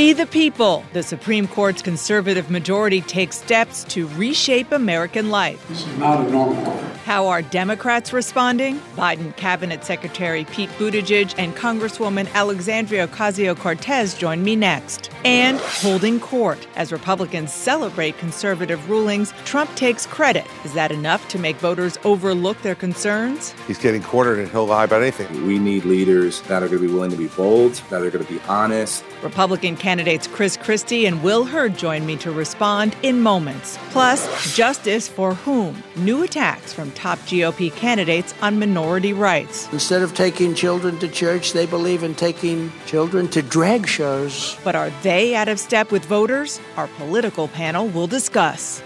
We the People. The Supreme Court's conservative majority takes steps to reshape American life. This is not a normal court. How are Democrats responding? Biden Cabinet Secretary Pete Buttigieg and Congresswoman Alexandria Ocasio Cortez join me next. And holding court. As Republicans celebrate conservative rulings, Trump takes credit. Is that enough to make voters overlook their concerns? He's getting quartered and he'll lie about anything. We need leaders that are going to be willing to be bold, that are going to be honest. Republican candidates Chris Christie and Will Hurd join me to respond in moments. Plus, justice for whom? New attacks from top GOP candidates on minority rights. Instead of taking children to church, they believe in taking children to drag shows. But are they out of step with voters? Our political panel will discuss.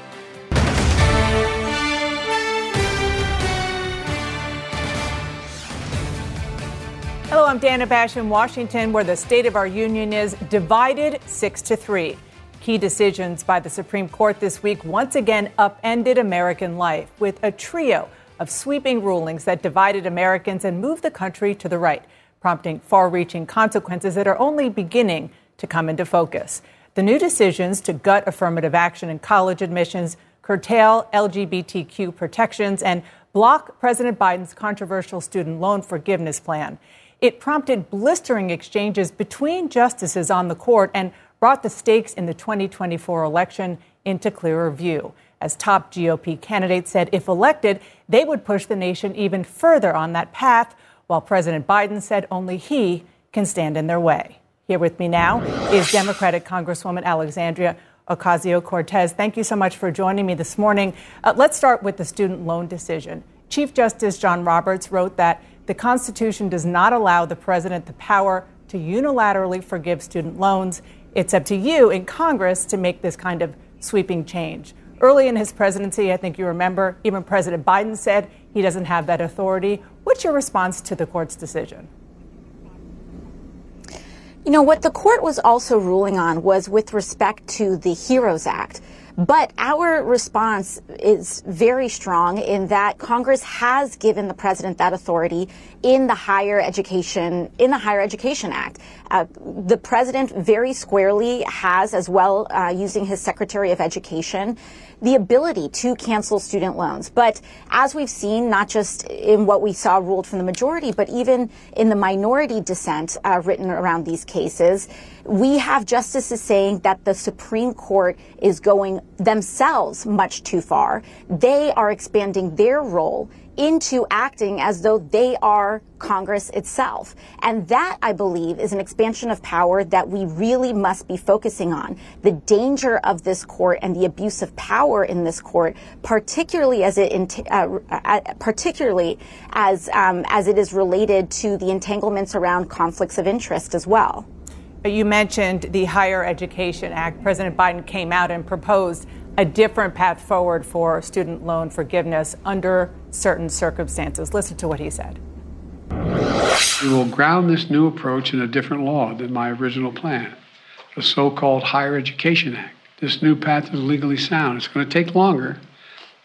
Hello, I'm Dana Bash in Washington, where the state of our union is divided six to three. Key decisions by the Supreme Court this week once again upended American life with a trio of sweeping rulings that divided Americans and moved the country to the right, prompting far reaching consequences that are only beginning to come into focus. The new decisions to gut affirmative action in college admissions, curtail LGBTQ protections, and block President Biden's controversial student loan forgiveness plan. It prompted blistering exchanges between justices on the court and brought the stakes in the 2024 election into clearer view. As top GOP candidates said, if elected, they would push the nation even further on that path, while President Biden said only he can stand in their way. Here with me now is Democratic Congresswoman Alexandria Ocasio Cortez. Thank you so much for joining me this morning. Uh, let's start with the student loan decision. Chief Justice John Roberts wrote that the Constitution does not allow the president the power to unilaterally forgive student loans. It's up to you in Congress to make this kind of sweeping change. Early in his presidency, I think you remember, even President Biden said he doesn't have that authority. What's your response to the court's decision? You know, what the court was also ruling on was with respect to the HEROES Act. But our response is very strong in that Congress has given the president that authority in the higher education in the Higher Education Act. Uh, the president very squarely has, as well, uh, using his Secretary of Education, the ability to cancel student loans. But as we've seen, not just in what we saw ruled from the majority, but even in the minority dissent uh, written around these cases, we have justices saying that the Supreme Court is going themselves much too far. They are expanding their role into acting as though they are Congress itself. And that, I believe, is an expansion of power that we really must be focusing on. The danger of this court and the abuse of power in this court, particularly as it, uh, uh, particularly as um, as it is related to the entanglements around conflicts of interest as well. You mentioned the Higher Education Act. President Biden came out and proposed a different path forward for student loan forgiveness under certain circumstances. Listen to what he said. We will ground this new approach in a different law than my original plan, the so called Higher Education Act. This new path is legally sound. It's going to take longer,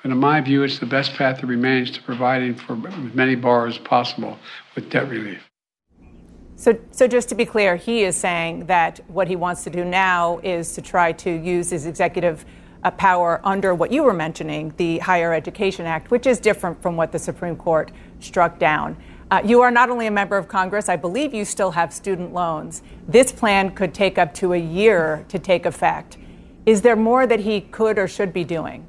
but in my view, it's the best path that remains to providing for as many borrowers as possible with debt relief. So, so just to be clear, he is saying that what he wants to do now is to try to use his executive a power under what you were mentioning, the Higher Education Act, which is different from what the Supreme Court struck down. Uh, you are not only a member of Congress, I believe you still have student loans. This plan could take up to a year to take effect. Is there more that he could or should be doing?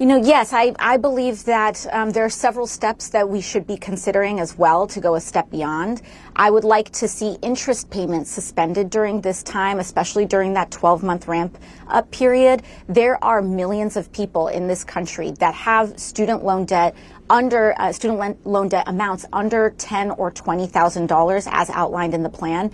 You know, yes, I, I believe that um, there are several steps that we should be considering as well to go a step beyond. I would like to see interest payments suspended during this time, especially during that 12 month ramp up period. There are millions of people in this country that have student loan debt under uh, student loan debt amounts under ten or twenty thousand dollars, as outlined in the plan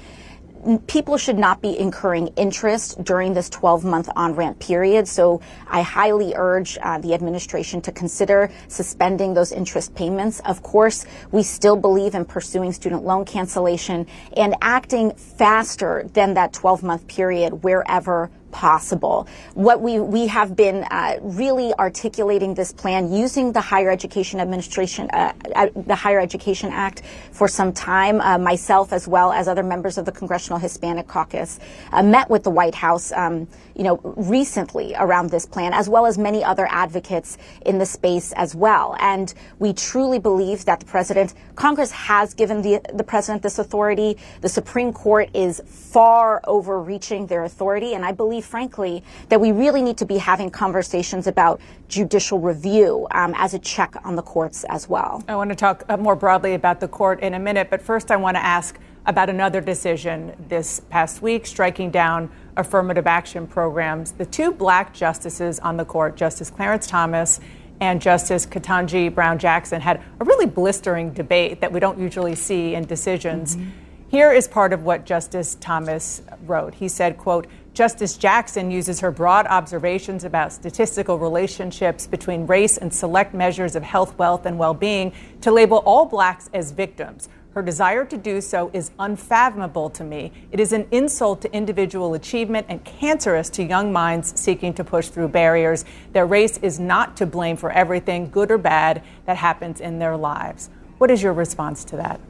people should not be incurring interest during this 12 month on ramp period. So I highly urge uh, the administration to consider suspending those interest payments. Of course, we still believe in pursuing student loan cancellation and acting faster than that 12 month period wherever possible. What we, we have been uh, really articulating this plan using the Higher Education Administration, uh, uh, the Higher Education Act for some time. Uh, myself, as well as other members of the Congressional Hispanic Caucus, uh, met with the White House, um, you know, recently around this plan, as well as many other advocates in the space as well. And we truly believe that the president, Congress has given the, the president this authority. The Supreme Court is far overreaching their authority. And I believe, frankly, that we really need to be having conversations about judicial review um, as a check on the courts as well. I want to talk uh, more broadly about the court in a minute, but first I want to ask about another decision this past week striking down affirmative action programs. The two black justices on the court, Justice Clarence Thomas and Justice Ketanji Brown Jackson, had a really blistering debate that we don't usually see in decisions. Mm-hmm. Here is part of what Justice Thomas wrote. He said, quote, Justice Jackson uses her broad observations about statistical relationships between race and select measures of health, wealth, and well being to label all blacks as victims. Her desire to do so is unfathomable to me. It is an insult to individual achievement and cancerous to young minds seeking to push through barriers. Their race is not to blame for everything, good or bad, that happens in their lives. What is your response to that?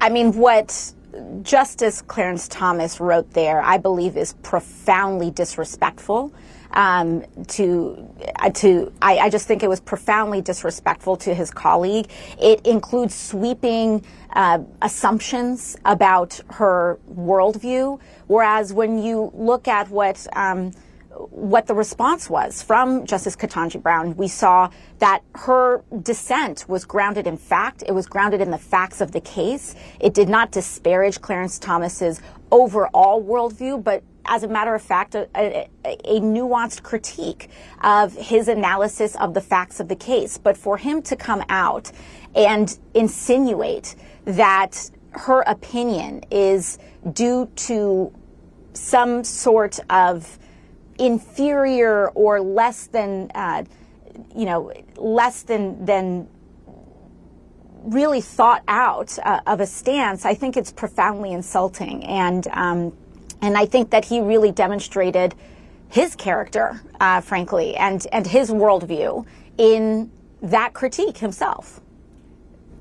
I mean, what Justice Clarence Thomas wrote there, I believe, is profoundly disrespectful. Um, to uh, to I, I, just think it was profoundly disrespectful to his colleague. It includes sweeping uh, assumptions about her worldview, whereas when you look at what um, what the response was from Justice Ketanji Brown. We saw that her dissent was grounded in fact. It was grounded in the facts of the case. It did not disparage Clarence Thomas's overall worldview, but as a matter of fact, a, a, a, nuanced critique of his analysis of the facts of the case. But for him to come out and insinuate that her opinion is due to some sort of inferior or less than, uh, you know, less than than really thought out uh, of a stance, I think it's profoundly insulting, and um, and I think that he really demonstrated his character, uh, frankly, and and his worldview in that critique himself.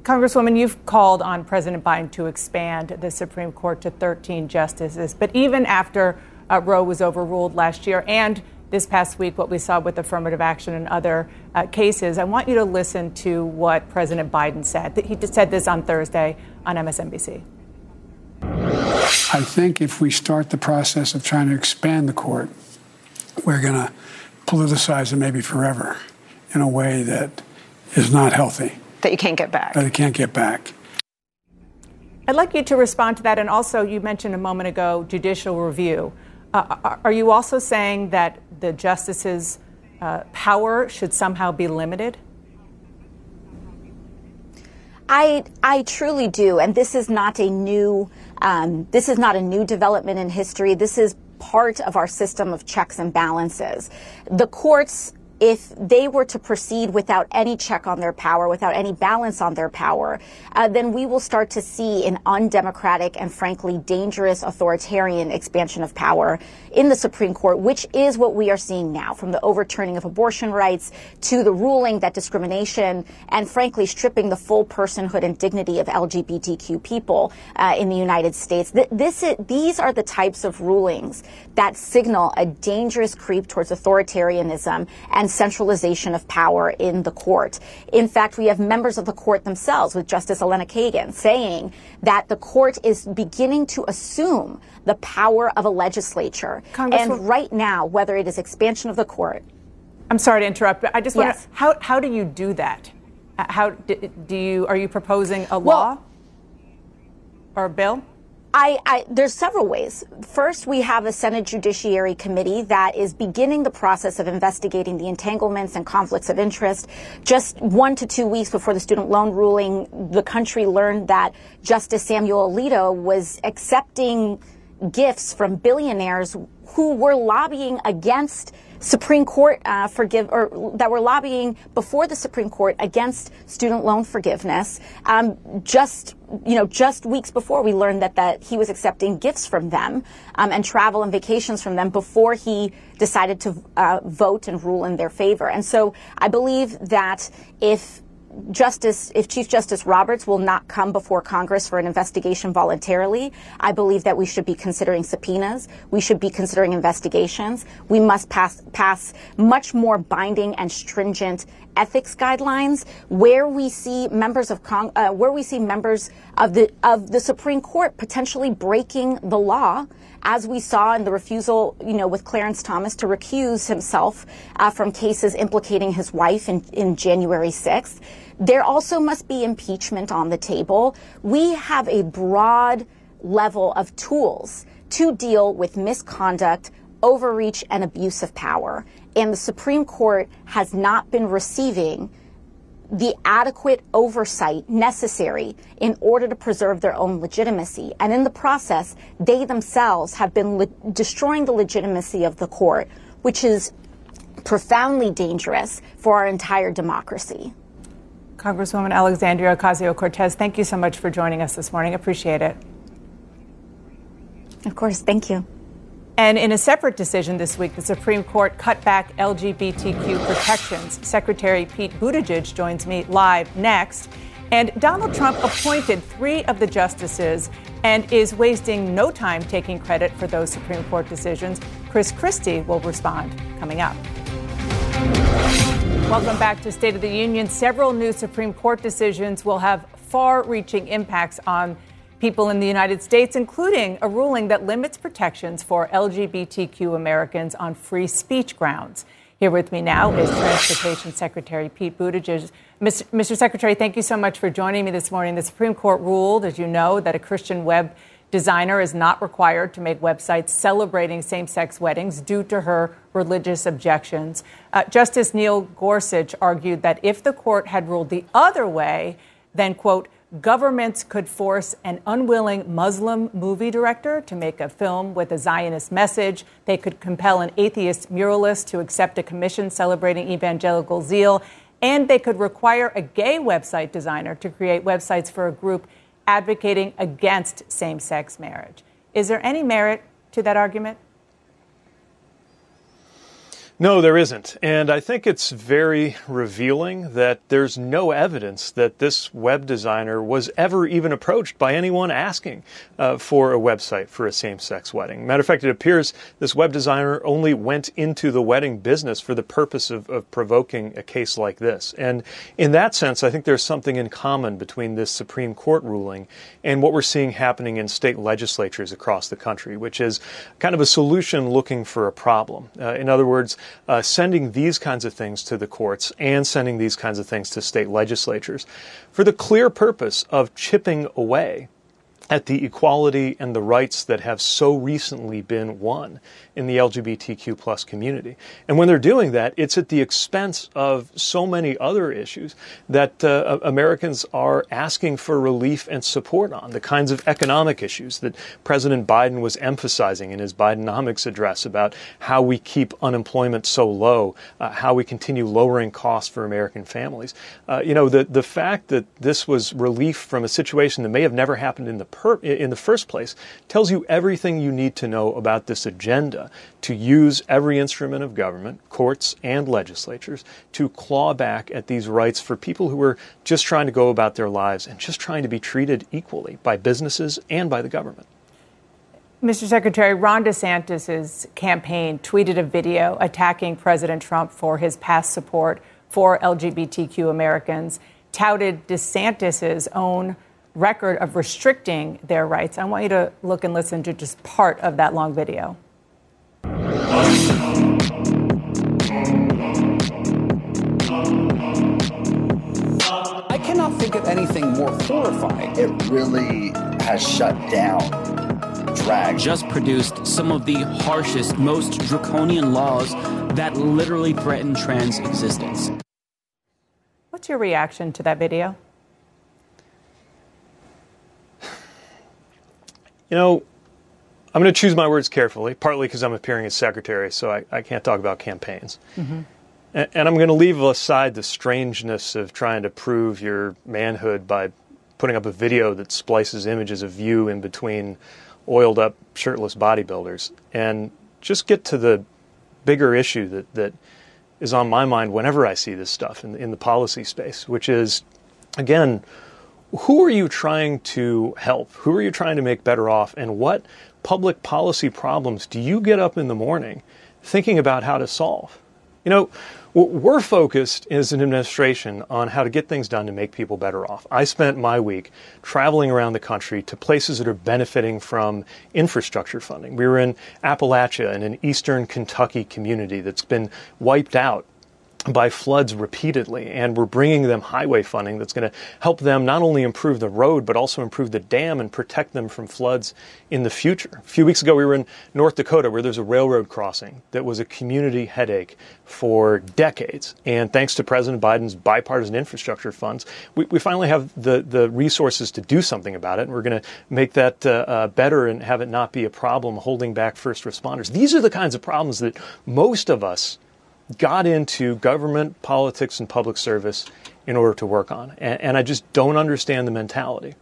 Congresswoman, you've called on President Biden to expand the Supreme Court to 13 justices, but even after uh, Roe was overruled last year and this past week, what we saw with affirmative action and other uh, cases. I want you to listen to what President Biden said. He said this on Thursday on MSNBC. I think if we start the process of trying to expand the court, we're going to politicize it maybe forever in a way that is not healthy. That you can't get back. That you can't get back. I'd like you to respond to that. And also, you mentioned a moment ago judicial review. Uh, are you also saying that the justices' uh, power should somehow be limited? I I truly do, and this is not a new um, this is not a new development in history. This is part of our system of checks and balances. The courts if they were to proceed without any check on their power, without any balance on their power, uh, then we will start to see an undemocratic and frankly dangerous authoritarian expansion of power in the Supreme Court, which is what we are seeing now from the overturning of abortion rights to the ruling that discrimination and frankly stripping the full personhood and dignity of LGBTQ people uh, in the United States. Th- this is, these are the types of rulings that signal a dangerous creep towards authoritarianism and centralization of power in the court. In fact, we have members of the court themselves, with Justice Elena Kagan, saying that the court is beginning to assume the power of a legislature. And right now, whether it is expansion of the court. I'm sorry to interrupt, but I just want yes. to, how, how do you do that? How do you, are you proposing a well, law or a bill? I, I, there's several ways. First, we have a Senate Judiciary Committee that is beginning the process of investigating the entanglements and conflicts of interest. Just one to two weeks before the student loan ruling, the country learned that Justice Samuel Alito was accepting gifts from billionaires who were lobbying against Supreme Court uh, forgive or that were lobbying before the Supreme Court against student loan forgiveness. Um, just you know, just weeks before we learned that that he was accepting gifts from them um, and travel and vacations from them before he decided to uh, vote and rule in their favor. And so I believe that if Justice, if Chief Justice Roberts will not come before Congress for an investigation voluntarily, I believe that we should be considering subpoenas. We should be considering investigations. We must pass, pass much more binding and stringent ethics guidelines where we see members of Cong- uh, where we see members of the of the Supreme Court potentially breaking the law as we saw in the refusal, you know, with Clarence Thomas to recuse himself uh, from cases implicating his wife in, in January 6th. There also must be impeachment on the table. We have a broad level of tools to deal with misconduct, overreach, and abuse of power. And the Supreme Court has not been receiving the adequate oversight necessary in order to preserve their own legitimacy. And in the process, they themselves have been le- destroying the legitimacy of the court, which is profoundly dangerous for our entire democracy. Congresswoman Alexandria Ocasio Cortez, thank you so much for joining us this morning. Appreciate it. Of course, thank you. And in a separate decision this week, the Supreme Court cut back LGBTQ protections. Secretary Pete Buttigieg joins me live next. And Donald Trump appointed three of the justices and is wasting no time taking credit for those Supreme Court decisions. Chris Christie will respond coming up. Welcome back to State of the Union. Several new Supreme Court decisions will have far reaching impacts on people in the United States, including a ruling that limits protections for LGBTQ Americans on free speech grounds. Here with me now is Transportation Secretary Pete Buttigieg. Mr. Mr. Secretary, thank you so much for joining me this morning. The Supreme Court ruled, as you know, that a Christian web designer is not required to make websites celebrating same sex weddings due to her religious objections. Uh, Justice Neil Gorsuch argued that if the court had ruled the other way, then, quote, governments could force an unwilling Muslim movie director to make a film with a Zionist message. They could compel an atheist muralist to accept a commission celebrating evangelical zeal. And they could require a gay website designer to create websites for a group advocating against same sex marriage. Is there any merit to that argument? No, there isn't. And I think it's very revealing that there's no evidence that this web designer was ever even approached by anyone asking uh, for a website for a same sex wedding. Matter of fact, it appears this web designer only went into the wedding business for the purpose of, of provoking a case like this. And in that sense, I think there's something in common between this Supreme Court ruling and what we're seeing happening in state legislatures across the country, which is kind of a solution looking for a problem. Uh, in other words, uh, sending these kinds of things to the courts and sending these kinds of things to state legislatures for the clear purpose of chipping away at the equality and the rights that have so recently been won in the LGBTQ plus community. And when they're doing that, it's at the expense of so many other issues that uh, Americans are asking for relief and support on. The kinds of economic issues that President Biden was emphasizing in his Bidenomics address about how we keep unemployment so low, uh, how we continue lowering costs for American families. Uh, you know, the, the fact that this was relief from a situation that may have never happened in the per- in the first place tells you everything you need to know about this agenda to use every instrument of government, courts and legislatures, to claw back at these rights for people who are just trying to go about their lives and just trying to be treated equally by businesses and by the government. Mr. Secretary, Ron DeSantis' campaign tweeted a video attacking President Trump for his past support for LGBTQ Americans, touted DeSantis' own record of restricting their rights. I want you to look and listen to just part of that long video. I cannot think of anything more horrifying. It really has shut down drag. Just produced some of the harshest, most draconian laws that literally threaten trans existence. What's your reaction to that video? You know, I'm going to choose my words carefully, partly because I'm appearing as secretary, so I, I can't talk about campaigns. Mm-hmm. And, and I'm going to leave aside the strangeness of trying to prove your manhood by putting up a video that splices images of you in between oiled up, shirtless bodybuilders, and just get to the bigger issue that, that is on my mind whenever I see this stuff in, in the policy space, which is, again, who are you trying to help? Who are you trying to make better off? And what public policy problems do you get up in the morning thinking about how to solve? You know, we're focused as an administration on how to get things done to make people better off. I spent my week traveling around the country to places that are benefiting from infrastructure funding. We were in Appalachia in an eastern Kentucky community that's been wiped out by floods repeatedly, and we're bringing them highway funding that's going to help them not only improve the road, but also improve the dam and protect them from floods in the future. A few weeks ago, we were in North Dakota where there's a railroad crossing that was a community headache for decades. And thanks to President Biden's bipartisan infrastructure funds, we, we finally have the, the resources to do something about it. And we're going to make that uh, uh, better and have it not be a problem holding back first responders. These are the kinds of problems that most of us got into government, politics, and public service in order to work on. And, and I just don't understand the mentality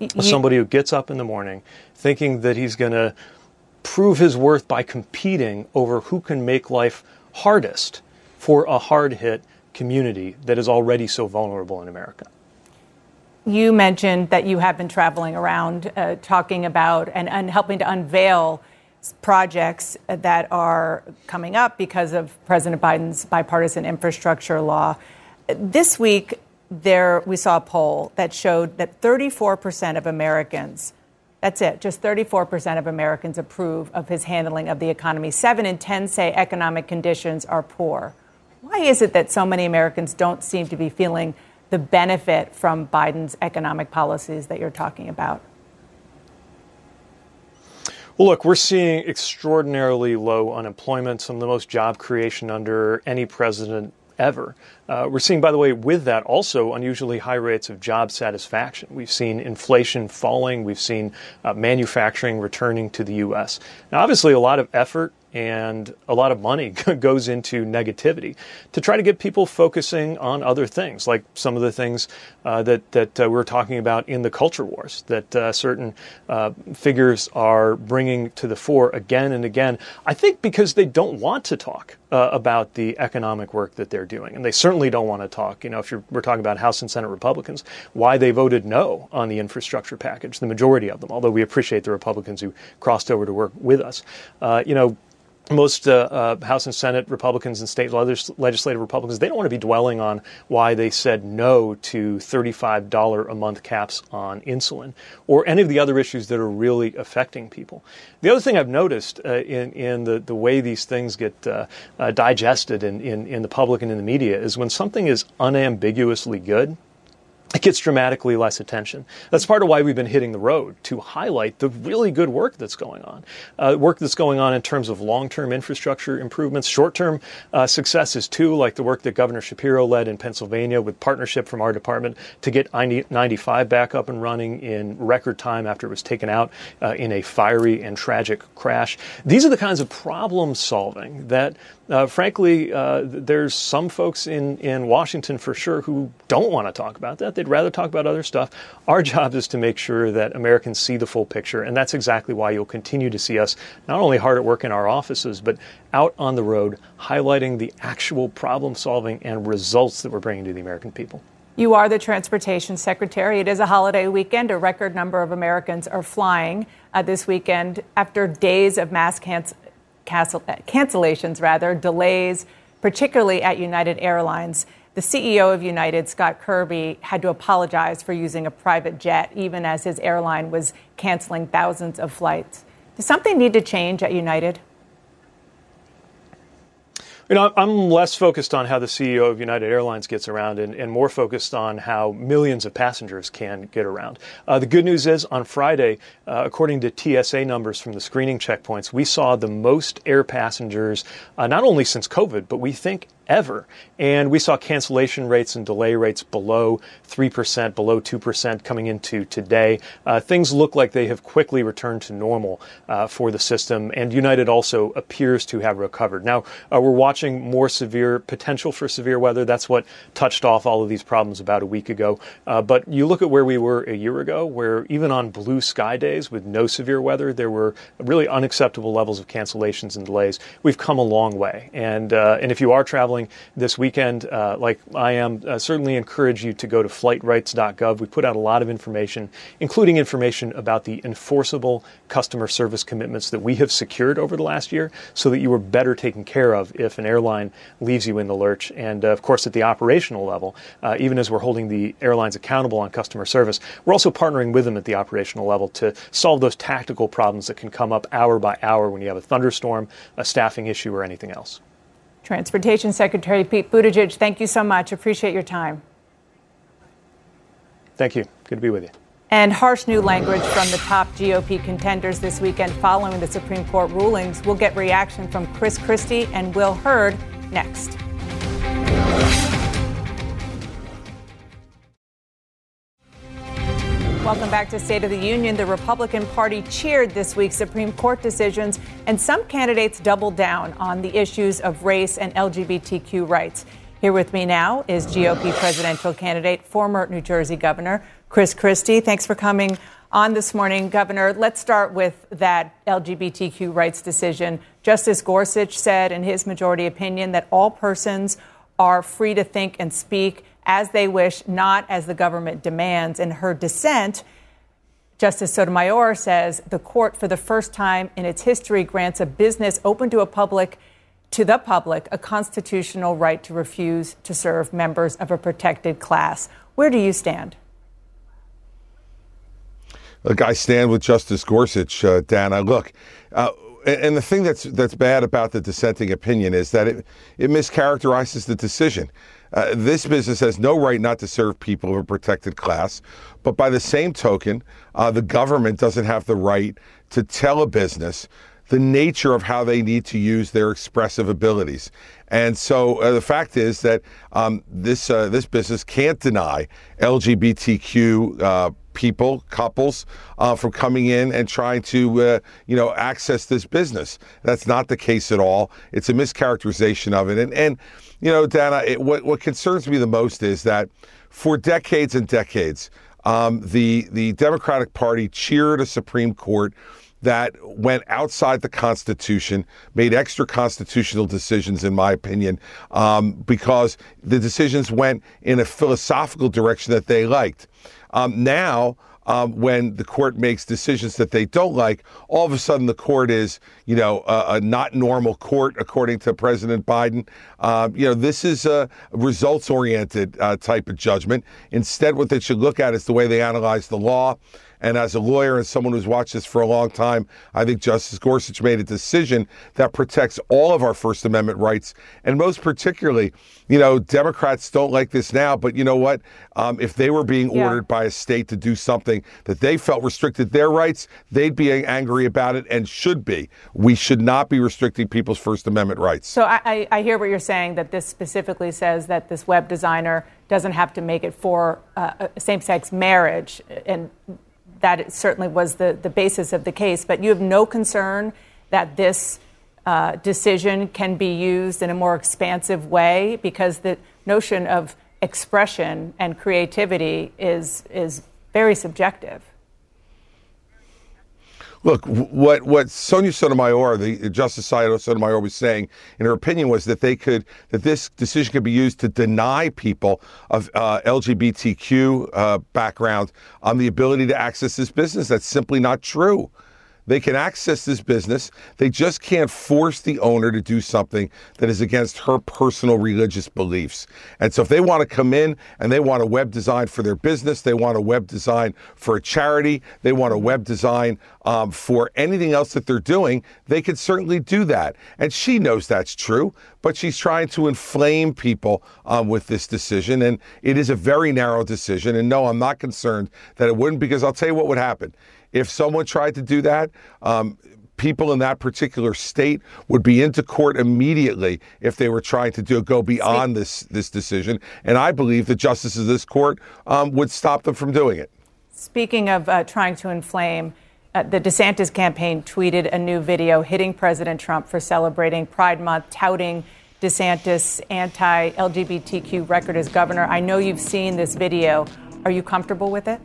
of somebody who gets up in the morning thinking that he's going to prove his worth by competing over who can make life hardest for a hard hit community that is already so vulnerable in America. You mentioned that you have been traveling around uh, talking about and, and helping to unveil projects that are coming up because of President Biden's bipartisan infrastructure law. This week, there we saw a poll that showed that 34% of Americans, that's it, just 34% of Americans approve of his handling of the economy. Seven in 10 say economic conditions are poor. Why is it that so many Americans don't seem to be feeling the benefit from Biden's economic policies that you're talking about? Well, look, we're seeing extraordinarily low unemployment, some of the most job creation under any president ever. Uh, we're seeing, by the way, with that also unusually high rates of job satisfaction. We've seen inflation falling. We've seen uh, manufacturing returning to the U.S. Now, obviously, a lot of effort and a lot of money goes into negativity to try to get people focusing on other things, like some of the things uh, that that uh, we are talking about in the culture wars that uh, certain uh, figures are bringing to the fore again and again. I think because they don't want to talk uh, about the economic work that they're doing, and they certainly don't want to talk. You know, if we're talking about House and Senate Republicans, why they voted no on the infrastructure package, the majority of them, although we appreciate the Republicans who crossed over to work with us. Uh, you know most uh, uh, House and Senate Republicans and state legislative Republicans, they don't want to be dwelling on why they said no to $35 a month caps on insulin or any of the other issues that are really affecting people. The other thing I've noticed uh, in, in the, the way these things get uh, uh, digested in, in, in the public and in the media is when something is unambiguously good, it gets dramatically less attention. That's part of why we've been hitting the road to highlight the really good work that's going on. Uh, work that's going on in terms of long term infrastructure improvements, short term uh, successes too, like the work that Governor Shapiro led in Pennsylvania with partnership from our department to get I 95 back up and running in record time after it was taken out uh, in a fiery and tragic crash. These are the kinds of problem solving that uh, frankly, uh, there's some folks in, in Washington for sure who don't want to talk about that. They'd rather talk about other stuff. Our job is to make sure that Americans see the full picture, and that's exactly why you'll continue to see us not only hard at work in our offices, but out on the road highlighting the actual problem solving and results that we're bringing to the American people. You are the transportation secretary. It is a holiday weekend. A record number of Americans are flying uh, this weekend after days of mass cancel- uh, cancellations, rather, delays, particularly at United Airlines. The CEO of United, Scott Kirby, had to apologize for using a private jet, even as his airline was canceling thousands of flights. Does something need to change at United? You know, I'm less focused on how the CEO of United Airlines gets around and, and more focused on how millions of passengers can get around. Uh, the good news is on Friday, uh, according to TSA numbers from the screening checkpoints, we saw the most air passengers, uh, not only since COVID, but we think ever. And we saw cancellation rates and delay rates below 3%, below 2% coming into today. Uh, things look like they have quickly returned to normal uh, for the system, and United also appears to have recovered. Now, uh, we're watching more severe potential for severe weather. That's what touched off all of these problems about a week ago. Uh, but you look at where we were a year ago, where even on blue sky days with no severe weather, there were really unacceptable levels of cancellations and delays. We've come a long way. And, uh, and if you are traveling, traveling this weekend, uh, like I am, uh, certainly encourage you to go to flightrights.gov. We put out a lot of information, including information about the enforceable customer service commitments that we have secured over the last year so that you are better taken care of if an airline leaves you in the lurch. And uh, of course, at the operational level, uh, even as we're holding the airlines accountable on customer service, we're also partnering with them at the operational level to solve those tactical problems that can come up hour by hour when you have a thunderstorm, a staffing issue, or anything else. Transportation Secretary Pete Buttigieg, thank you so much. Appreciate your time. Thank you. Good to be with you. And harsh new language from the top GOP contenders this weekend following the Supreme Court rulings. We'll get reaction from Chris Christie and Will Hurd next. Welcome back to State of the Union. The Republican Party cheered this week's Supreme Court decisions, and some candidates doubled down on the issues of race and LGBTQ rights. Here with me now is GOP presidential candidate, former New Jersey Governor Chris Christie. Thanks for coming on this morning, Governor. Let's start with that LGBTQ rights decision. Justice Gorsuch said in his majority opinion that all persons are free to think and speak as they wish, not as the government demands. In her dissent, Justice Sotomayor says the court, for the first time in its history, grants a business open to a public to the public a constitutional right to refuse to serve members of a protected class. Where do you stand? Look, I stand with Justice Gorsuch, uh, Dana. Look, uh, and the thing that's that's bad about the dissenting opinion is that it it mischaracterizes the decision. Uh, this business has no right not to serve people of a protected class, but by the same token, uh, the government doesn't have the right to tell a business the nature of how they need to use their expressive abilities. And so uh, the fact is that um, this uh, this business can't deny LGBTQ uh, people, couples, uh, from coming in and trying to, uh, you know, access this business. That's not the case at all. It's a mischaracterization of it. And, and you know, Dana, it, what, what concerns me the most is that for decades and decades, um, the, the Democratic Party cheered a Supreme Court that went outside the Constitution, made extra constitutional decisions, in my opinion, um, because the decisions went in a philosophical direction that they liked. Um, now, um, when the court makes decisions that they don't like, all of a sudden the court is, you know, a, a not normal court, according to President Biden. Um, you know, this is a results oriented uh, type of judgment. Instead, what they should look at is the way they analyze the law and as a lawyer and someone who's watched this for a long time, I think Justice Gorsuch made a decision that protects all of our First Amendment rights. And most particularly, you know, Democrats don't like this now, but you know what? Um, if they were being yeah. ordered by a state to do something that they felt restricted their rights, they'd be angry about it and should be. We should not be restricting people's First Amendment rights. So I, I hear what you're saying that this specifically says that this web designer doesn't have to make it for uh, same sex marriage. And that certainly was the, the basis of the case. But you have no concern that this uh, decision can be used in a more expansive way because the notion of expression and creativity is, is very subjective. Look, what what Sonia Sotomayor, the Justice Sotomayor, was saying in her opinion was that they could that this decision could be used to deny people of uh, LGBTQ uh, background on the ability to access this business. That's simply not true. They can access this business. They just can't force the owner to do something that is against her personal religious beliefs. And so if they want to come in and they want a web design for their business, they want a web design for a charity, they want a web design um, for anything else that they're doing, they can certainly do that. And she knows that's true, but she's trying to inflame people um, with this decision. And it is a very narrow decision. And no, I'm not concerned that it wouldn't, because I'll tell you what would happen if someone tried to do that, um, people in that particular state would be into court immediately if they were trying to do go beyond this this decision. And I believe the justices of this court um, would stop them from doing it. Speaking of uh, trying to inflame. Uh, the DeSantis campaign tweeted a new video hitting President Trump for celebrating Pride Month, touting DeSantis' anti LGBTQ record as governor. I know you've seen this video. Are you comfortable with it?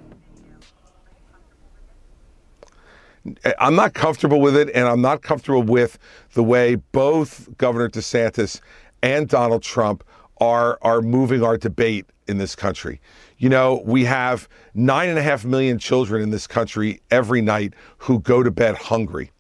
I'm not comfortable with it, and I'm not comfortable with the way both Governor DeSantis and Donald Trump are are moving our debate in this country. You know, we have nine and a half million children in this country every night who go to bed hungry.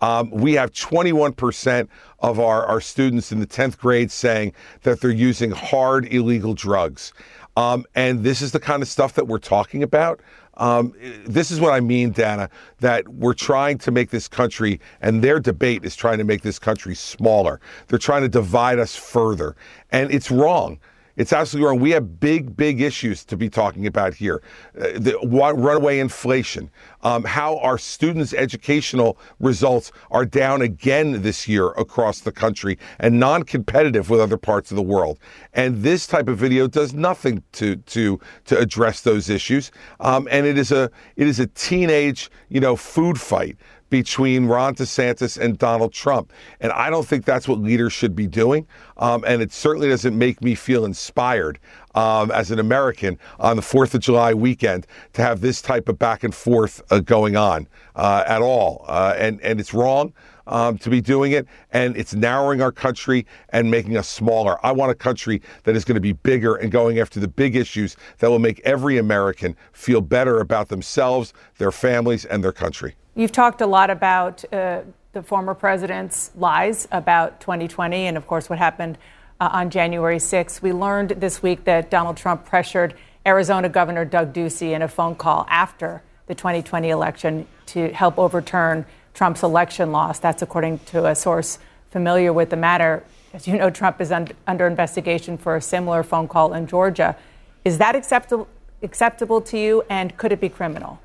Um, we have 21% of our, our students in the 10th grade saying that they're using hard illegal drugs. Um, and this is the kind of stuff that we're talking about. Um, this is what I mean, Dana, that we're trying to make this country, and their debate is trying to make this country smaller. They're trying to divide us further. And it's wrong. It's absolutely wrong. We have big, big issues to be talking about here. Uh, the runaway inflation, um, how our students' educational results are down again this year across the country and non-competitive with other parts of the world. And this type of video does nothing to to to address those issues. Um, and it is a it is a teenage you know food fight between Ron DeSantis and Donald Trump. And I don't think that's what leaders should be doing. Um, and it certainly doesn't make me feel inspired um, as an American on the 4th of July weekend to have this type of back and forth uh, going on uh, at all. Uh, and, and it's wrong. Um, to be doing it, and it's narrowing our country and making us smaller. I want a country that is going to be bigger and going after the big issues that will make every American feel better about themselves, their families, and their country. You've talked a lot about uh, the former president's lies about 2020 and, of course, what happened uh, on January 6th. We learned this week that Donald Trump pressured Arizona Governor Doug Ducey in a phone call after the 2020 election to help overturn Trump's election loss. That's according to a source familiar with the matter. As you know, Trump is un- under investigation for a similar phone call in Georgia. Is that acceptable, acceptable to you, and could it be criminal?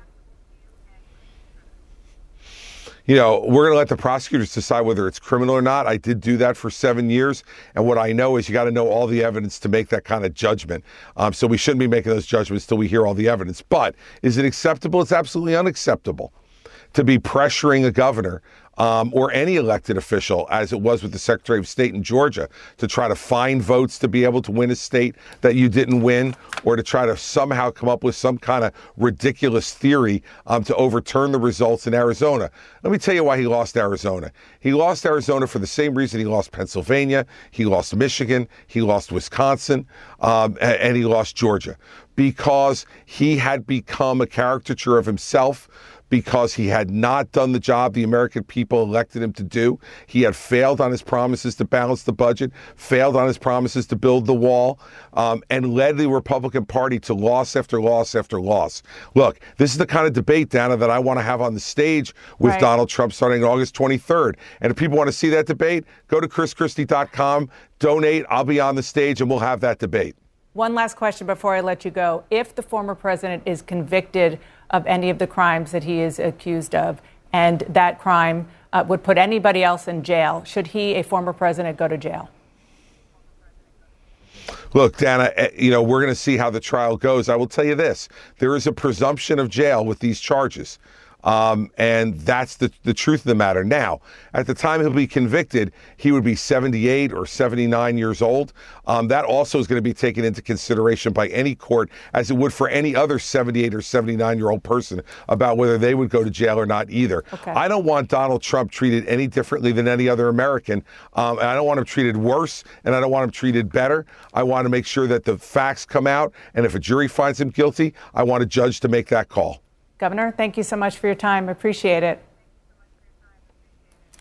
You know, we're going to let the prosecutors decide whether it's criminal or not. I did do that for seven years. And what I know is you got to know all the evidence to make that kind of judgment. Um, so we shouldn't be making those judgments till we hear all the evidence. But is it acceptable? It's absolutely unacceptable to be pressuring a governor um, or any elected official, as it was with the Secretary of State in Georgia, to try to find votes to be able to win a state that you didn't win, or to try to somehow come up with some kind of ridiculous theory um, to overturn the results in Arizona. Let me tell you why he lost Arizona. He lost Arizona for the same reason he lost Pennsylvania, he lost Michigan, he lost Wisconsin, um, and he lost Georgia because he had become a caricature of himself because he had not done the job the American people elected him to do. He had failed on his promises to balance the budget, failed on his promises to build the wall, um, and led the Republican Party to loss after loss after loss. Look, this is the kind of debate, Dana, that I want to have on the stage with right. Donald Trump starting August 23rd. And if people want to see that debate, go to chrischristie.com, donate. I'll be on the stage and we'll have that debate. One last question before I let you go. If the former president is convicted of any of the crimes that he is accused of, and that crime uh, would put anybody else in jail, should he, a former president, go to jail? Look, Dana, eh, you know, we're going to see how the trial goes. I will tell you this there is a presumption of jail with these charges. Um, and that's the, the truth of the matter. Now, at the time he'll be convicted, he would be 78 or 79 years old. Um, that also is going to be taken into consideration by any court, as it would for any other 78 or 79 year old person, about whether they would go to jail or not either. Okay. I don't want Donald Trump treated any differently than any other American. Um, and I don't want him treated worse, and I don't want him treated better. I want to make sure that the facts come out, and if a jury finds him guilty, I want a judge to make that call. Governor, thank you so much for your time. Appreciate it.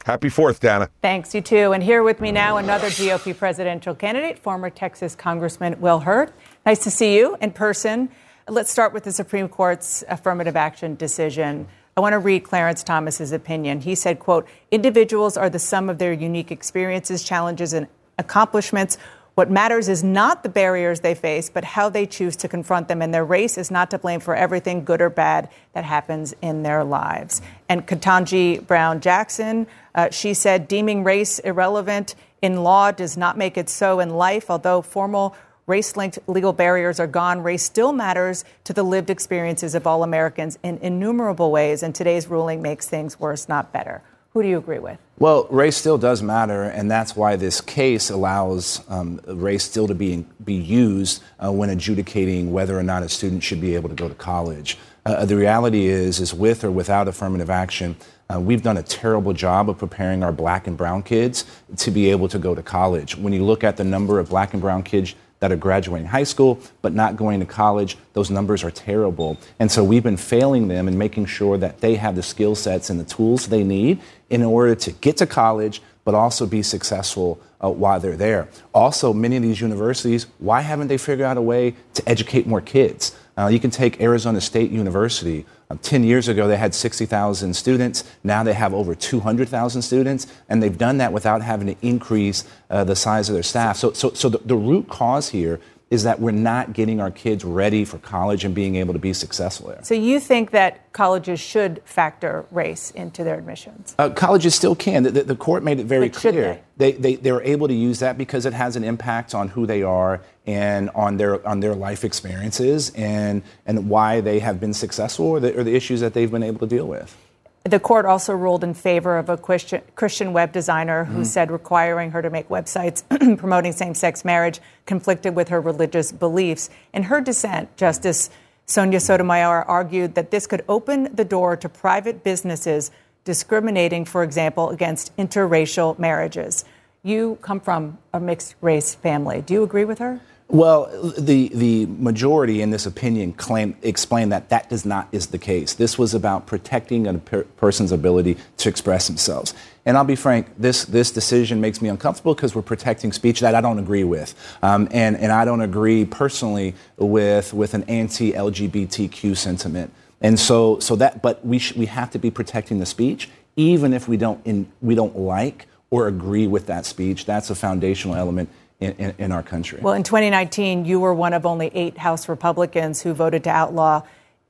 Happy 4th, Dana. Thanks, you too. And here with me now, another GOP presidential candidate, former Texas Congressman Will Hurd. Nice to see you in person. Let's start with the Supreme Court's affirmative action decision. I want to read Clarence Thomas's opinion. He said, quote, individuals are the sum of their unique experiences, challenges, and accomplishments. What matters is not the barriers they face, but how they choose to confront them. And their race is not to blame for everything, good or bad, that happens in their lives. And Ketanji Brown Jackson, uh, she said, deeming race irrelevant in law does not make it so in life, although formal race linked legal barriers are gone, race still matters to the lived experiences of all Americans in innumerable ways, and today's ruling makes things worse, not better. Who do you agree with? Well, race still does matter, and that's why this case allows um, race still to be, be used uh, when adjudicating whether or not a student should be able to go to college. Uh, the reality is, is with or without affirmative action, uh, we've done a terrible job of preparing our black and brown kids to be able to go to college. When you look at the number of black and brown kids that are graduating high school but not going to college, those numbers are terrible. And so we've been failing them and making sure that they have the skill sets and the tools they need in order to get to college but also be successful uh, while they're there. Also, many of these universities, why haven't they figured out a way to educate more kids? Uh, you can take Arizona State University. Uh, 10 years ago, they had 60,000 students. Now they have over 200,000 students, and they've done that without having to increase uh, the size of their staff. So, so, so the, the root cause here is that we're not getting our kids ready for college and being able to be successful there. So you think that colleges should factor race into their admissions? Uh, colleges still can. The, the, the, court made it very but clear. They? They, they, they're able to use that because it has an impact on who they are and on their, on their life experiences and, and why they have been successful or the, or the issues that they've been able to deal with. The court also ruled in favor of a Christian web designer who mm. said requiring her to make websites promoting same sex marriage conflicted with her religious beliefs. In her dissent, Justice Sonia Sotomayor argued that this could open the door to private businesses discriminating, for example, against interracial marriages. You come from a mixed race family. Do you agree with her? Well, the, the majority in this opinion claim, explain that that does not is the case. This was about protecting a per- person's ability to express themselves. And I'll be frank, this, this decision makes me uncomfortable because we're protecting speech that I don't agree with. Um, and, and I don't agree personally with, with an anti LGBTQ sentiment. And so, so that, but we, sh- we have to be protecting the speech, even if we don't, in, we don't like or agree with that speech. That's a foundational element in, in, in, our country. Well, in 2019, you were one of only eight House Republicans who voted to outlaw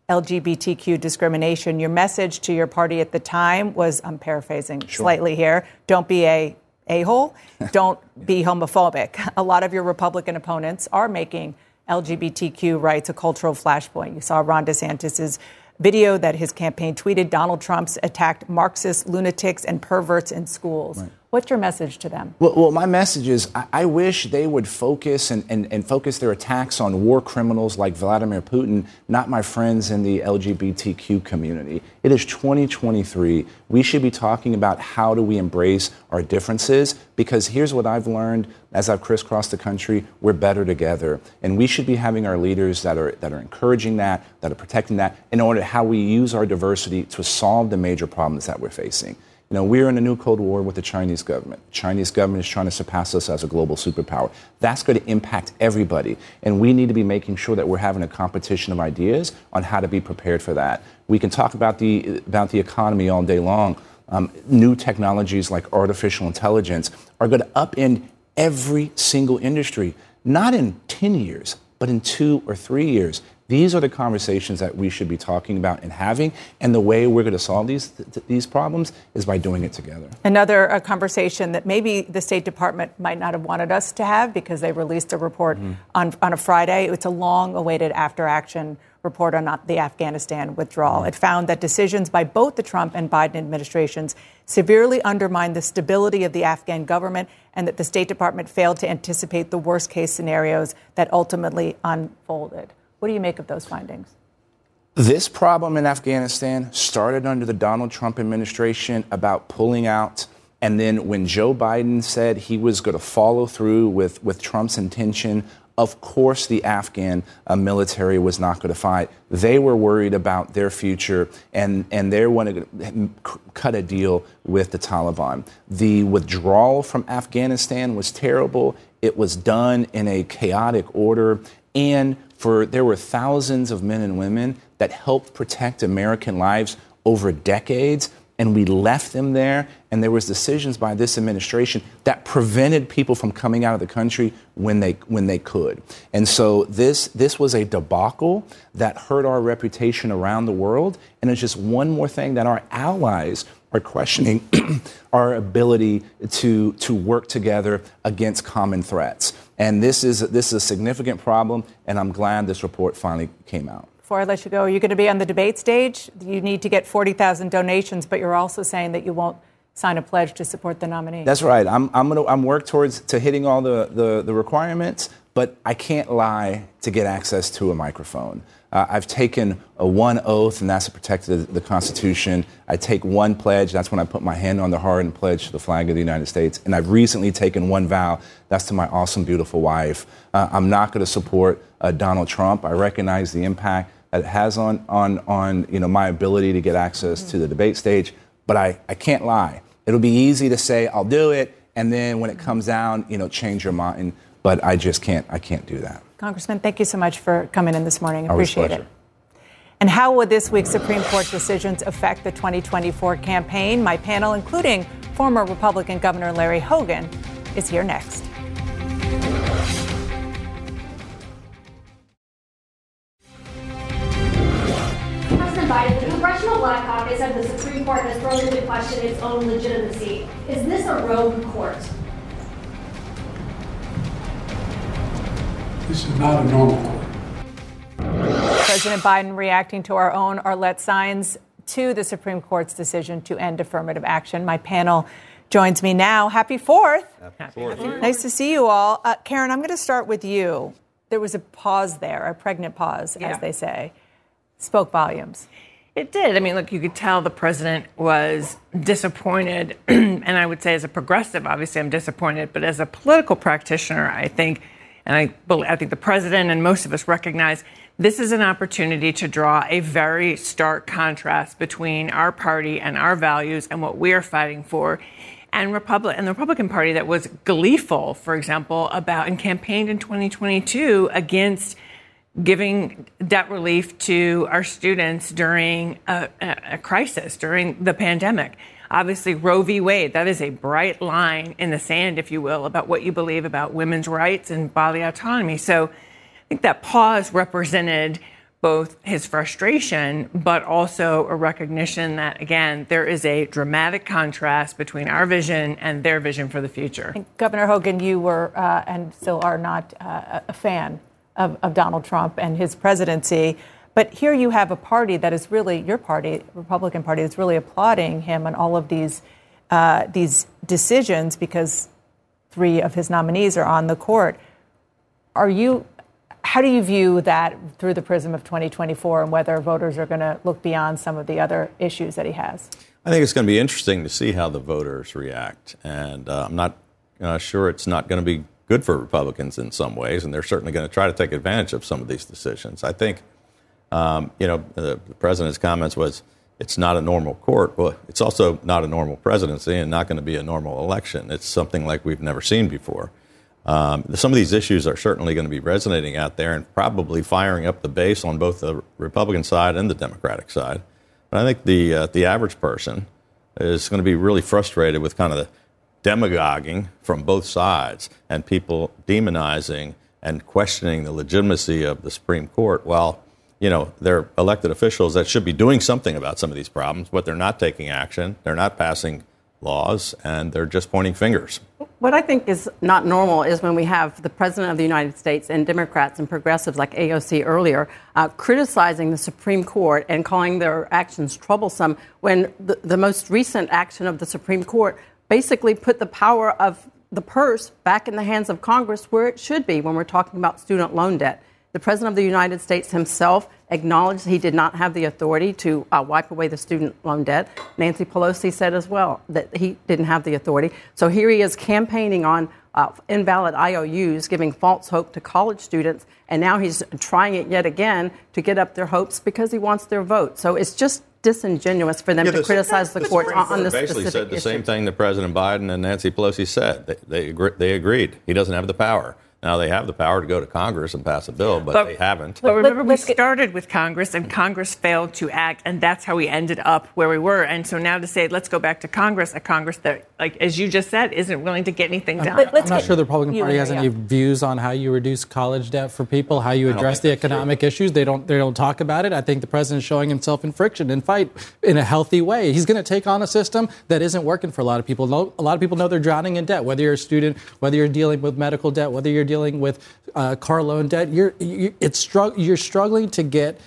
LGBTQ discrimination. Your message to your party at the time was I'm paraphrasing sure. slightly here don't be a a hole, don't be homophobic. A lot of your Republican opponents are making LGBTQ rights a cultural flashpoint. You saw Ron DeSantis's video that his campaign tweeted Donald Trump's attacked Marxist lunatics and perverts in schools. Right. What's your message to them? Well, well my message is I, I wish they would focus and, and, and, focus their attacks on war criminals like Vladimir Putin, not my friends in the LGBTQ community. It is 2023. We should be talking about how do we embrace our differences because here's what I've learned as I've crisscrossed the country we're better together. And we should be having our leaders that are, that are encouraging that, that are protecting that, in order how we use our diversity to solve the major problems that we're facing. You know, we're in a new Cold War with the Chinese government. Chinese government is trying to surpass us as a global superpower. That's going to impact everybody. And we need to be making sure that we're having a competition of ideas on how to be prepared for that. We can talk about the, about the economy all day long. Um, new technologies like artificial intelligence are going to upend every single industry, not in 10 years, but in two or three years. These are the conversations that we should be talking about and having. And the way we're going to solve these, th- these problems is by doing it together. Another conversation that maybe the State Department might not have wanted us to have because they released a report mm-hmm. on, on a Friday. It's a long awaited after action report on the Afghanistan withdrawal. Mm-hmm. It found that decisions by both the Trump and Biden administrations severely undermined the stability of the Afghan government and that the State Department failed to anticipate the worst case scenarios that ultimately unfolded. What do you make of those findings? This problem in Afghanistan started under the Donald Trump administration about pulling out. And then when Joe Biden said he was going to follow through with, with Trump's intention, of course the Afghan uh, military was not going to fight. They were worried about their future and, and they wanted to cut a deal with the Taliban. The withdrawal from Afghanistan was terrible. It was done in a chaotic order. And for there were thousands of men and women that helped protect American lives over decades. and we left them there. And there was decisions by this administration that prevented people from coming out of the country when they when they could. And so this this was a debacle that hurt our reputation around the world. And it's just one more thing that our allies are questioning our ability to, to work together against common threats. And this is, this is a significant problem, and I'm glad this report finally came out. Before I let you go, are you're going to be on the debate stage. You need to get 40,000 donations, but you're also saying that you won't sign a pledge to support the nominee. That's right. I'm, I'm going to I'm work towards to hitting all the, the, the requirements, but I can't lie to get access to a microphone. Uh, I've taken a one oath, and that's to protect the, the, Constitution. I take one pledge, that's when I put my hand on the heart and pledge to the flag of the United States. And I've recently taken one vow, that's to my awesome, beautiful wife. Uh, I'm not going to support uh, Donald Trump. I recognize the impact that it has on, on, on you know, my ability to get access mm-hmm. to the debate stage, but I, I can't lie. It'll be easy to say, I'll do it, and then when it comes down, you know, change your mind. But I just can't, I can't do that. Congressman, thank you so much for coming in this morning. Appreciate it. And how will this week's Supreme Court decisions affect the 2024 campaign? My panel, including former Republican Governor Larry Hogan, is here next. President Biden, the Congressional Black Caucus of the Supreme Court has thrown into question its own legitimacy. Is this a rogue court? This is not a normal court. President Biden reacting to our own Arlette Saenz to the Supreme Court's decision to end affirmative action. My panel joins me now. Happy 4th. Happy 4th. Nice to see you all. Uh, Karen, I'm going to start with you. There was a pause there, a pregnant pause, yeah. as they say. Spoke volumes. It did. I mean, look, you could tell the president was disappointed. and I would say, as a progressive, obviously, I'm disappointed. But as a political practitioner, I think and I, I think the president and most of us recognize this is an opportunity to draw a very stark contrast between our party and our values and what we are fighting for. And, Republic, and the Republican Party that was gleeful, for example, about and campaigned in 2022 against giving debt relief to our students during a, a, crisis, during the pandemic. Obviously, Roe v. Wade, that is a bright line in the sand, if you will, about what you believe about women's rights and bodily autonomy. So I think that pause represented both his frustration, but also a recognition that, again, there is a dramatic contrast between our vision and their vision for the future. Governor Hogan, you were uh, and still are not uh, a fan of, of Donald Trump and his presidency. But here you have a party that is really your party, Republican Party, that's really applauding him on all of these uh, these decisions because three of his nominees are on the court. Are you? How do you view that through the prism of 2024 and whether voters are going to look beyond some of the other issues that he has? I think it's going to be interesting to see how the voters react, and uh, I'm not uh, sure it's not going to be good for Republicans in some ways, and they're certainly going to try to take advantage of some of these decisions. I think um, you know, the, the, president's comments was, it's not a normal court. Well, it's also not a normal presidency and not going to be a normal election. It's something like we've never seen before. Um, some of these issues are certainly going to be resonating out there and probably firing up the base on both the Republican side and the Democratic side. But I think the uh, the average person is going to be really frustrated with kind of the demagoguing from both sides and people demonizing and questioning the legitimacy of the Supreme Court. While you know, they're elected officials that should be doing something about some of these problems, but they're not taking action. They're not passing laws, and they're just pointing fingers. What I think is not normal is when we have the President of the United States and Democrats and progressives like AOC earlier uh, criticizing the Supreme Court and calling their actions troublesome when the, the most recent action of the Supreme Court basically put the power of the purse back in the hands of Congress where it should be when we're talking about student loan debt. The President of the United States himself acknowledged he did not have the authority to uh, wipe away the student loan debt. Nancy Pelosi said as well that he didn't have the authority. So here he is campaigning on uh, invalid IOUs, giving false hope to college students, and now he's trying it yet again to get up their hopes because he wants their vote. So it's just disingenuous for them yeah, to criticize the court on, on this basically said the issue. same thing that President Biden and Nancy Pelosi said. They, they, agree, they agreed. He doesn't have the power. Now they have the power to go to Congress and pass a bill, but, but they haven't. But remember, we started with Congress, and Congress failed to act, and that's how we ended up where we were. And so now to say, let's go back to Congress, a Congress that, like as you just said, isn't willing to get anything done. But I'm not sure the Republican Party has any views on how you reduce college debt for people, how you address the economic true. issues. They don't. They don't talk about it. I think the president is showing himself in friction and fight in a healthy way. He's going to take on a system that isn't working for a lot of people. A lot of people know they're drowning in debt, whether you're a student, whether you're dealing with medical debt, whether you're dealing with uh, car loan debt. You're you, it's strugg- you're struggling to get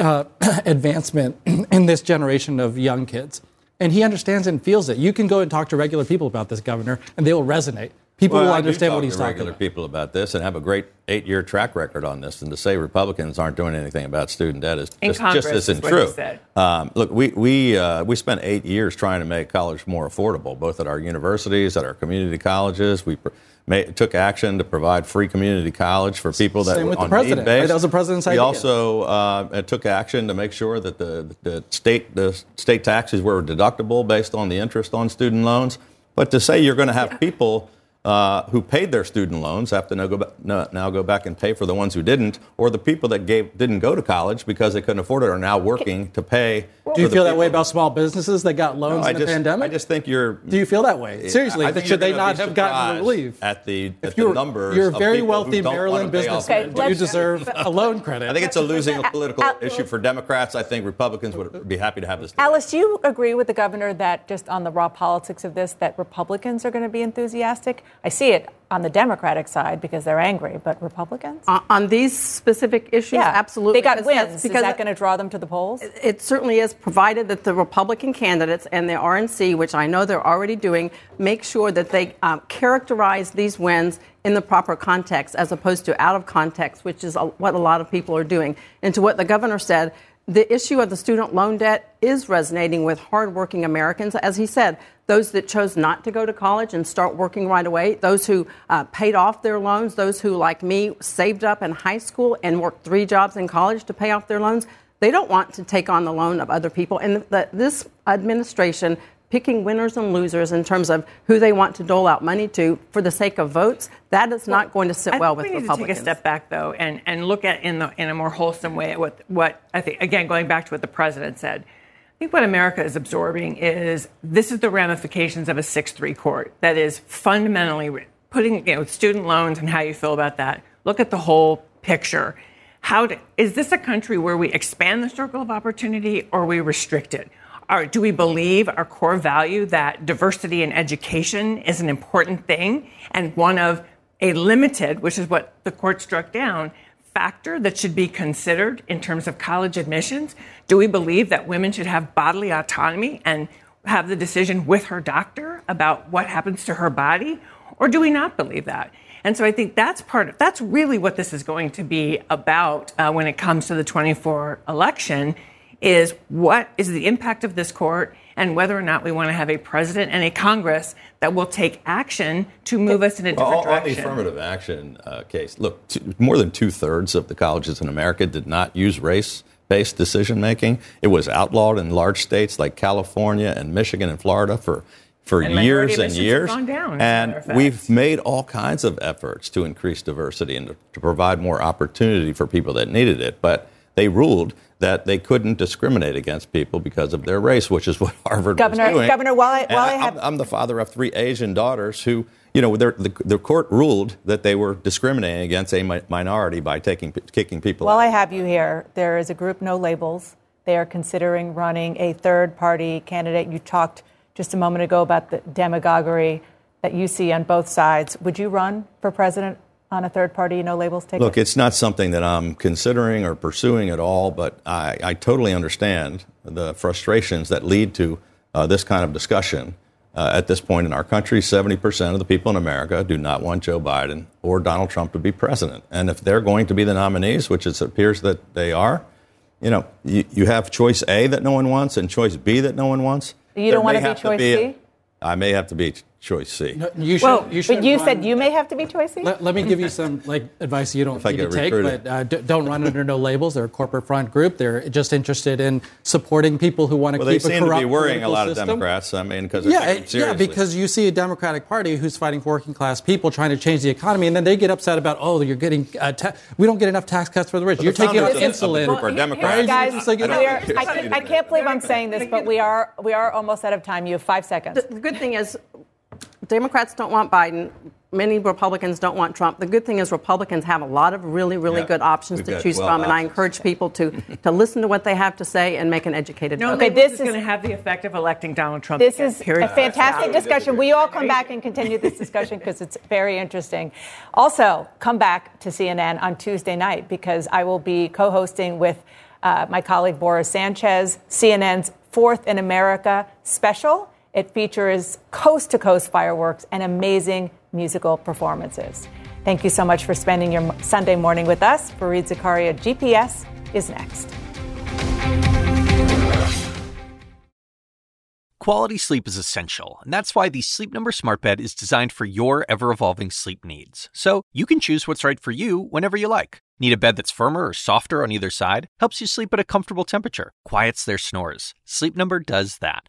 uh, advancement in this generation of young kids, and he understands and feels it. You can go and talk to regular people about this, Governor, and they will resonate. People well, will understand what he's talking regular about. people about this and have a great eight-year track record on this, and to say Republicans aren't doing anything about student debt is just, just isn't true. Um, look, we we uh, we spent eight years trying to make college more affordable, both at our universities, at our community colleges. We made, took action to provide free community college for people that Same with on the president. Right? That was the president's idea. We also uh, took action to make sure that the, the state the state taxes were deductible based on the interest on student loans. But to say you're going to have yeah. people uh, who paid their student loans have to now go, back, now go back and pay for the ones who didn't, or the people that gave, didn't go to college because they couldn't afford it are now working to pay. Do you feel that way about small businesses that got loans no, in the just, pandemic? I just think you're. Do you feel that way? Seriously, should they not have gotten relief? At the, at the numbers. You're a very wealthy Maryland businessman. Okay, you deserve a loan credit. I think it's a losing political issue for Democrats. I think Republicans would be happy to have this. Debate. Alice, do you agree with the governor that just on the raw politics of this, that Republicans are going to be enthusiastic? I see it on the Democratic side because they're angry, but Republicans? Uh, on these specific issues, yeah, absolutely. They got wins. Because is that going to draw them to the polls? It certainly is, provided that the Republican candidates and the RNC, which I know they're already doing, make sure that they um, characterize these wins in the proper context as opposed to out of context, which is a, what a lot of people are doing. And to what the governor said, the issue of the student loan debt is resonating with hardworking Americans. As he said, those that chose not to go to college and start working right away, those who uh, paid off their loans, those who, like me, saved up in high school and worked three jobs in college to pay off their loans, they don't want to take on the loan of other people. And the, this administration picking winners and losers in terms of who they want to dole out money to for the sake of votes, that is not going to sit I well with we need Republicans. To take a step back though and, and look at in the in a more wholesome way at what what I think again going back to what the president said. I think what America is absorbing is this is the ramifications of a 6-3 court that is fundamentally putting you know student loans and how you feel about that. Look at the whole picture. How to, is this a country where we expand the circle of opportunity or we restrict it? Or do we believe our core value that diversity in education is an important thing and one of a limited, which is what the court struck down, factor that should be considered in terms of college admissions? Do we believe that women should have bodily autonomy and have the decision with her doctor about what happens to her body? Or do we not believe that? And so I think that's part of that's really what this is going to be about uh, when it comes to the 24 election is what is the impact of this court and whether or not we want to have a president and a Congress that will take action to move us in a different well, direction. On the affirmative action uh, case, look, two, more than two thirds of the colleges in America did not use race based decision making. It was outlawed in large states like California and Michigan and Florida for for and years and years. Down, and we've made all kinds of efforts to increase diversity and to, to provide more opportunity for people that needed it. But they ruled that they couldn't discriminate against people because of their race, which is what Harvard Governor, was doing. Governor, while I, while I, I have, I'm, I'm, the father of three Asian daughters who, you know, the, the court ruled that they were discriminating against a mi- minority by taking kicking people. While out. I have you here, there is a group, No Labels. They are considering running a third-party candidate. You talked just a moment ago about the demagoguery that you see on both sides. Would you run for president on a third party no labels ticket? Look, it's not something that I'm considering or pursuing at all, but I, I totally understand the frustrations that lead to uh, this kind of discussion. Uh, at this point in our country, 70% of the people in America do not want Joe Biden or Donald Trump to be president. And if they're going to be the nominees, which it appears that they are, you know, you, you have choice A that no one wants and choice B that no one wants. You don't want to be choice to C? I may have to be choice C. No, you should, well, you should but you run- said you may have to be choice C. Let, let me give you some like advice you don't If I need to take, recruited. but uh, d- don't run under no labels. They're a corporate front group. They're just interested in supporting people who want to Well, they keep a seem to corrupt be worrying a political lot of system. Democrats. I mean, because Yeah, taking it yeah, because you see a Democratic Party who's fighting for working class people, trying to change the economy, and then they get upset about, oh, you're getting, uh, ta- we don't get enough tax cuts for the rich. But you're the taking out of the- of insulin. group are Democrats. Guys, It's like, we are, I, can't, I can't believe I'm saying this, but we are we are almost out of time. You have five seconds. The good thing is, Democrats don't want Biden. Many Republicans don't want Trump. The good thing is Republicans have a lot of really, really Yeah, good options we've to choose 12 from, and I encourage people to, to listen to what they have to say and make an educated No, vote. Okay, okay, this this is, is- going to have the effect of electing Donald Trump. This again, is period. a fantastic discussion. We all come back and continue this discussion because it's very interesting. Also, come back to CNN on Tuesday night because I will be co hosting with uh, my colleague Boris Sanchez CNN's Fourth in America special. It features coast to coast fireworks and amazing musical performances. Thank you so much for spending your Sunday morning with us. Fareed Zakaria, GPS, is next. Quality sleep is essential, and that's why the Sleep Number Smart Bed is designed for your ever evolving sleep needs. So you can choose what's right for you whenever you like. Need a bed that's firmer or softer on either side? Helps you sleep at a comfortable temperature, quiets their snores. Sleep Number does that.